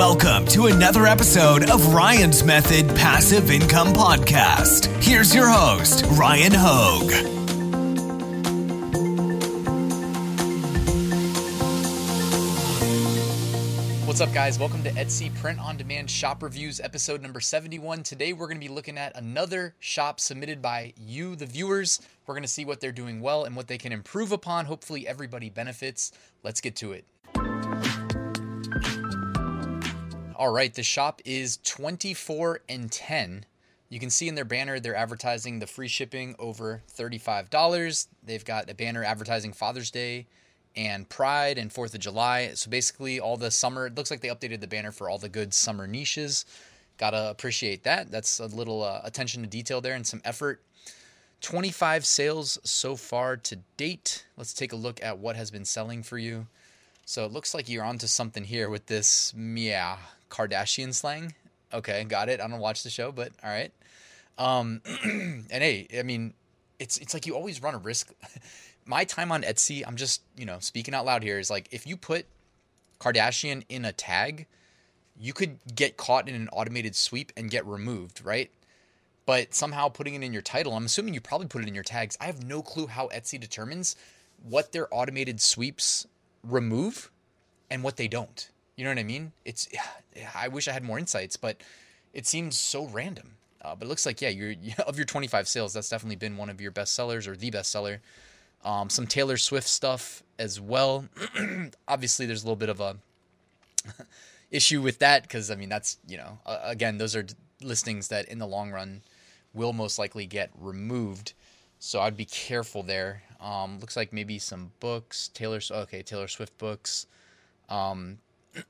Welcome to another episode of Ryan's Method Passive Income Podcast. Here's your host, Ryan Hogue. What's up, guys? Welcome to Etsy Print on Demand Shop Reviews, episode number 71. Today, we're going to be looking at another shop submitted by you, the viewers. We're going to see what they're doing well and what they can improve upon. Hopefully, everybody benefits. Let's get to it. All right, the shop is 24 and 10. You can see in their banner they're advertising the free shipping over $35. They've got a banner advertising Father's Day and Pride and 4th of July. So basically, all the summer, it looks like they updated the banner for all the good summer niches. Gotta appreciate that. That's a little uh, attention to detail there and some effort. 25 sales so far to date. Let's take a look at what has been selling for you. So it looks like you're onto something here with this, yeah, Kardashian slang. Okay, got it. I don't watch the show, but all right. Um, and hey, I mean, it's it's like you always run a risk. My time on Etsy, I'm just you know speaking out loud here is like if you put Kardashian in a tag, you could get caught in an automated sweep and get removed, right? But somehow putting it in your title, I'm assuming you probably put it in your tags. I have no clue how Etsy determines what their automated sweeps remove and what they don't. You know what I mean? It's I wish I had more insights, but it seems so random. Uh, but it looks like yeah, you're of your 25 sales, that's definitely been one of your best sellers or the best seller. Um, some Taylor Swift stuff as well. Obviously, there's a little bit of a issue with that because I mean that's you know uh, again those are listings that in the long run will most likely get removed. So I'd be careful there. Um, looks like maybe some books, Taylor. Okay, Taylor Swift books. Um,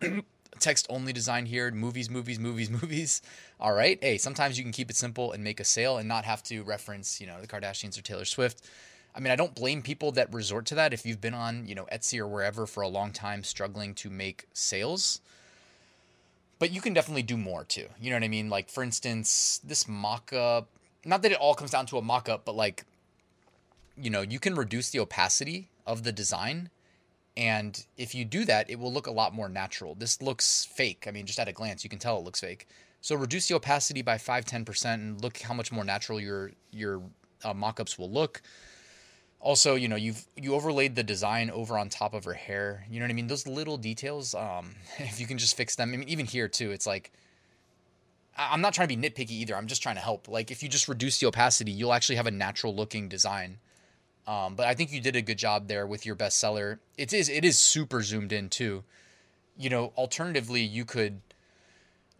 text only design here. Movies, movies, movies, movies. All right. Hey, sometimes you can keep it simple and make a sale and not have to reference, you know, the Kardashians or Taylor Swift. I mean, I don't blame people that resort to that if you've been on, you know, Etsy or wherever for a long time struggling to make sales. But you can definitely do more too. You know what I mean? Like, for instance, this mock up, not that it all comes down to a mock up, but like, you know, you can reduce the opacity of the design. And if you do that, it will look a lot more natural. This looks fake. I mean, just at a glance, you can tell it looks fake. So reduce the opacity by 5 10% and look how much more natural your your uh, mock-ups will look. Also you know you've you overlaid the design over on top of her hair. You know what i mean? Those little details um if you can just fix them. I mean even here too it's like i'm not trying to be nitpicky either. I'm just trying to help. Like if you just reduce the opacity you'll actually have a natural looking design um, but i think you did a good job there with your bestseller it is it is super zoomed in too you know alternatively you could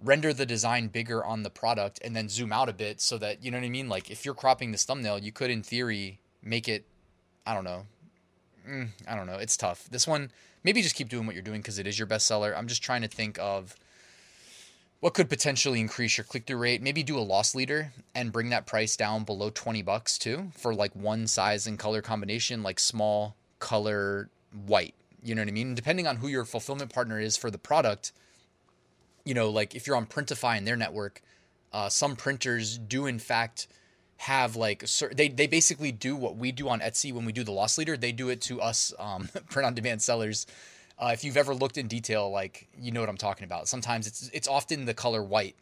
render the design bigger on the product and then zoom out a bit so that you know what i mean like if you're cropping this thumbnail you could in theory make it I don't know. Mm, I don't know. It's tough. This one, maybe just keep doing what you're doing because it is your bestseller. I'm just trying to think of what could potentially increase your click through rate. Maybe do a loss leader and bring that price down below 20 bucks too for like one size and color combination, like small color white. You know what I mean? Depending on who your fulfillment partner is for the product, you know, like if you're on Printify and their network, uh, some printers do in fact have like they they basically do what we do on Etsy when we do the loss leader. They do it to us um, print on demand sellers. Uh, if you've ever looked in detail, like you know what I'm talking about. Sometimes it's it's often the color white,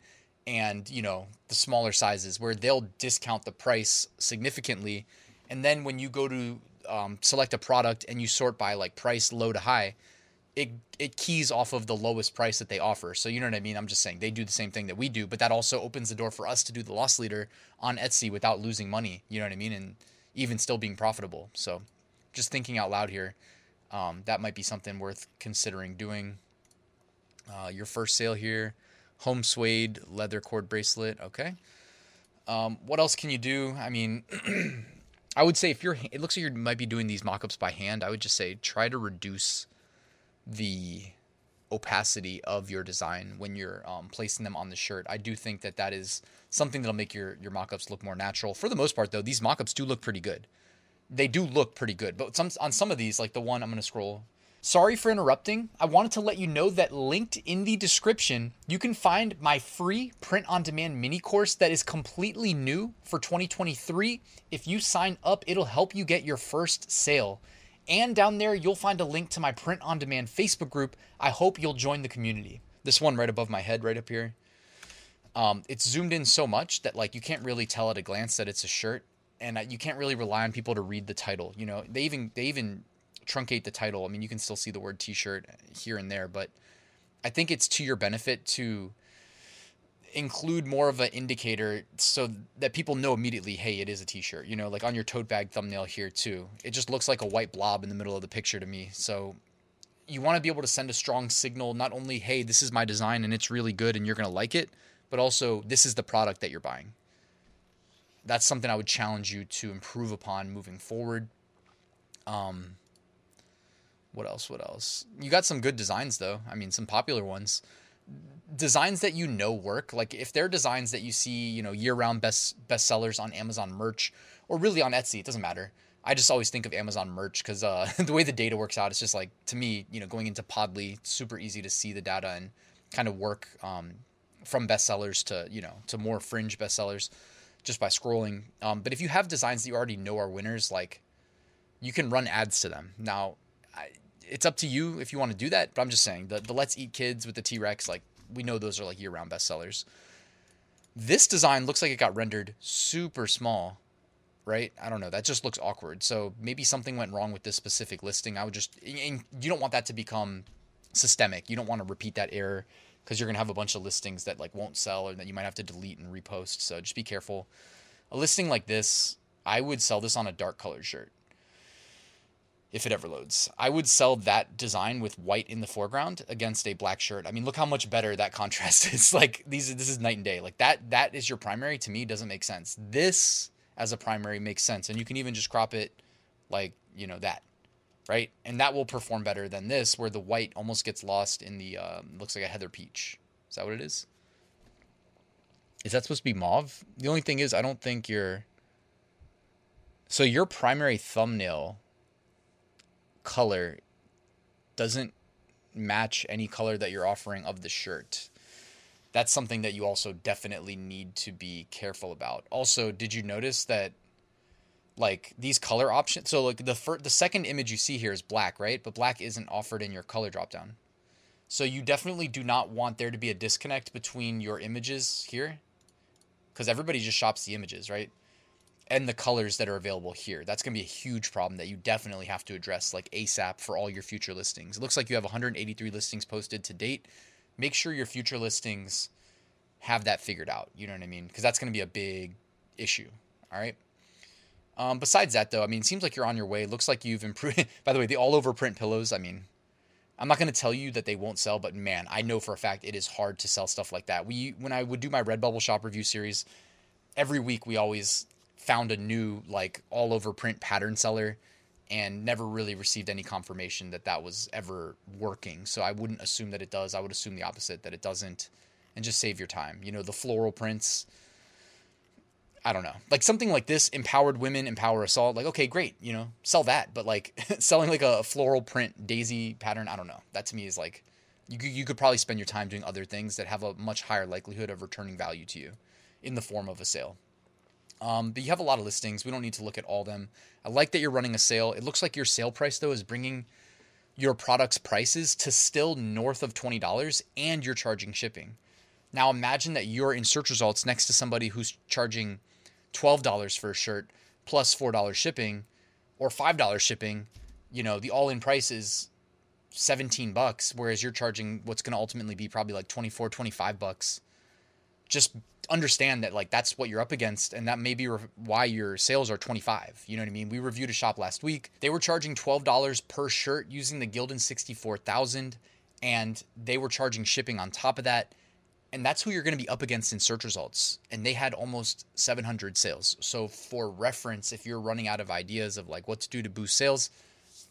and you know the smaller sizes where they'll discount the price significantly, and then when you go to um, select a product and you sort by like price low to high, it it keys off of the lowest price that they offer. So you know what I mean? I'm just saying they do the same thing that we do, but that also opens the door for us to do the loss leader on Etsy without losing money. You know what I mean? And even still being profitable. So just thinking out loud here, um, that might be something worth considering doing. Uh, your first sale here, home suede leather cord bracelet. Okay. Um, what else can you do? I mean, I would say if you're, it looks like you might be doing these mock-ups by hand. I would just say try to reduce the opacity of your design when you're um, placing them on the shirt. I do think that that is something that'll make your your mock-ups look more natural. For the most part, though, these mock-ups do look pretty good. They do look pretty good, but some on some of these, like the one I'm gonna scroll. Sorry for interrupting. I wanted to let you know that linked in the description, you can find my free print on demand mini course that is completely new for 2023. If you sign up, it'll help you get your first sale. And down there, you'll find a link to my print on demand Facebook group. I hope you'll join the community. this one right above my head, right up here. Um, it's zoomed in so much that like you can't really tell at a glance that it's a shirt, and you can't really rely on people to read the title. You know, they even they even truncate the title. I mean, you can still see the word T-shirt here and there, but I think it's to your benefit to include more of an indicator so that people know immediately, hey, it is a t-shirt. You know, like on your tote bag thumbnail here too. It just looks like a white blob in the middle of the picture to me. So you want to be able to send a strong signal not only, hey, this is my design and it's really good and you're to like it, but also this is the product that you're buying. That's something I would challenge you to improve upon moving forward. Um what else? What else? You got some good designs though. I mean, some popular ones designs that you know work like if they're designs that you see you know year-round best bestsellers on amazon merch or really on etsy it doesn't matter i just always think of amazon merch because uh, the way the data works out it's just like to me you know going into podly super easy to see the data and kind of work um, from bestsellers to you know to more fringe bestsellers just by scrolling um, but if you have designs that you already know are winners like you can run ads to them now I, it's up to you if you want to do that but i'm just saying the, the let's eat kids with the t-rex like we know those are like year round bestsellers. This design looks like it got rendered super small, right? I don't know. That just looks awkward. So maybe something went wrong with this specific listing. I would just, and you don't want that to become systemic. You don't want to repeat that error because you're going to have a bunch of listings that like won't sell or that you might have to delete and repost. So just be careful. A listing like this, I would sell this on a dark colored shirt if it ever loads. I would sell that design with white in the foreground against a black shirt. I mean, look how much better that contrast is. like these this is night and day. Like that that is your primary to me doesn't make sense. This as a primary makes sense and you can even just crop it like, you know, that. Right? And that will perform better than this where the white almost gets lost in the um, looks like a heather peach. Is that what it is? Is that supposed to be mauve? The only thing is I don't think your so your primary thumbnail color doesn't match any color that you're offering of the shirt. That's something that you also definitely need to be careful about. Also, did you notice that like these color options so like the first the second image you see here is black, right? But black isn't offered in your color dropdown. So you definitely do not want there to be a disconnect between your images here cuz everybody just shops the images, right? and the colors that are available here. That's going to be a huge problem that you definitely have to address like ASAP for all your future listings. It looks like you have 183 listings posted to date. Make sure your future listings have that figured out. You know what I mean? Because that's going to be a big issue. All right. Um, besides that, though, I mean, it seems like you're on your way. looks like you've improved. By the way, the all over print pillows, I mean, I'm not going to tell you that they won't sell, but man, I know for a fact it is hard to sell stuff like that. We, when I would do my Redbubble shop review series, every week we always found a new like all over print pattern seller and never really received any confirmation that that was ever working. So I wouldn't assume that it does. I would assume the opposite that it doesn't and just save your time. You know, the floral prints I don't know. Like something like this empowered women empower us all. Like okay, great, you know, sell that, but like selling like a floral print daisy pattern, I don't know. That to me is like you you could probably spend your time doing other things that have a much higher likelihood of returning value to you in the form of a sale. Um, but you have a lot of listings. We don't need to look at all them. I like that you're running a sale. It looks like your sale price though is bringing your product's prices to still north of $20 and you're charging shipping. Now imagine that you're in search results next to somebody who's charging $12 for a shirt plus $4 shipping or $5 shipping. You know, the all in price is 17 bucks, whereas you're charging what's going to ultimately be probably like 24, 25 bucks. Just understand that like that's what you're up against and that may be re- why your sales are 25 you know what i mean? We reviewed a shop last week. They were charging $12 per shirt using the gildan 64000 and they were charging shipping on top of that and that's who you're going to be up against in search results and they had almost 700 sales so for reference if you're running out of ideas of like what to do to boost sales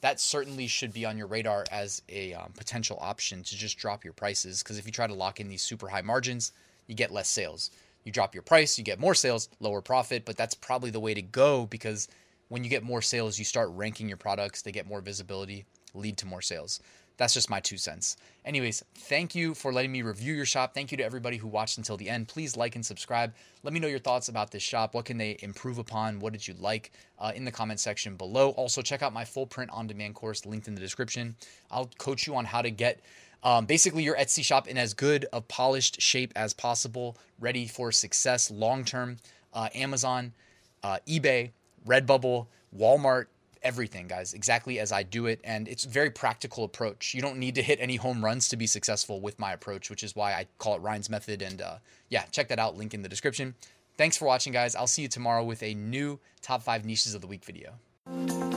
that certainly should be on your radar as a um, potential option to just drop your prices because if you try to lock in these super high margins you get less sales. You drop your price, you get more sales, lower profit, but that's probably the way to go because when you get more sales, you start ranking your products, they get more visibility, lead to more sales. That's just my two cents. Anyways, thank you for letting me review your shop. Thank you to everybody who watched until the end. Please like and subscribe. Let me know your thoughts about this shop. What can they improve upon? What did you like uh, in the comment section below? Also, check out my full print on demand course linked in the description. I'll coach you on how to get Um, basically, your Etsy shop in as good a polished shape as possible, ready for success long term. Uh, Amazon, uh, eBay, Redbubble, Walmart, everything, guys, exactly as I do it. And it's a very practical approach. You don't need to hit any home runs to be successful with my approach, which is why I call it Ryan's Method. And uh, yeah, check that out. Link in the description. Thanks for watching, guys. I'll see you tomorrow with a new top five niches of the week video.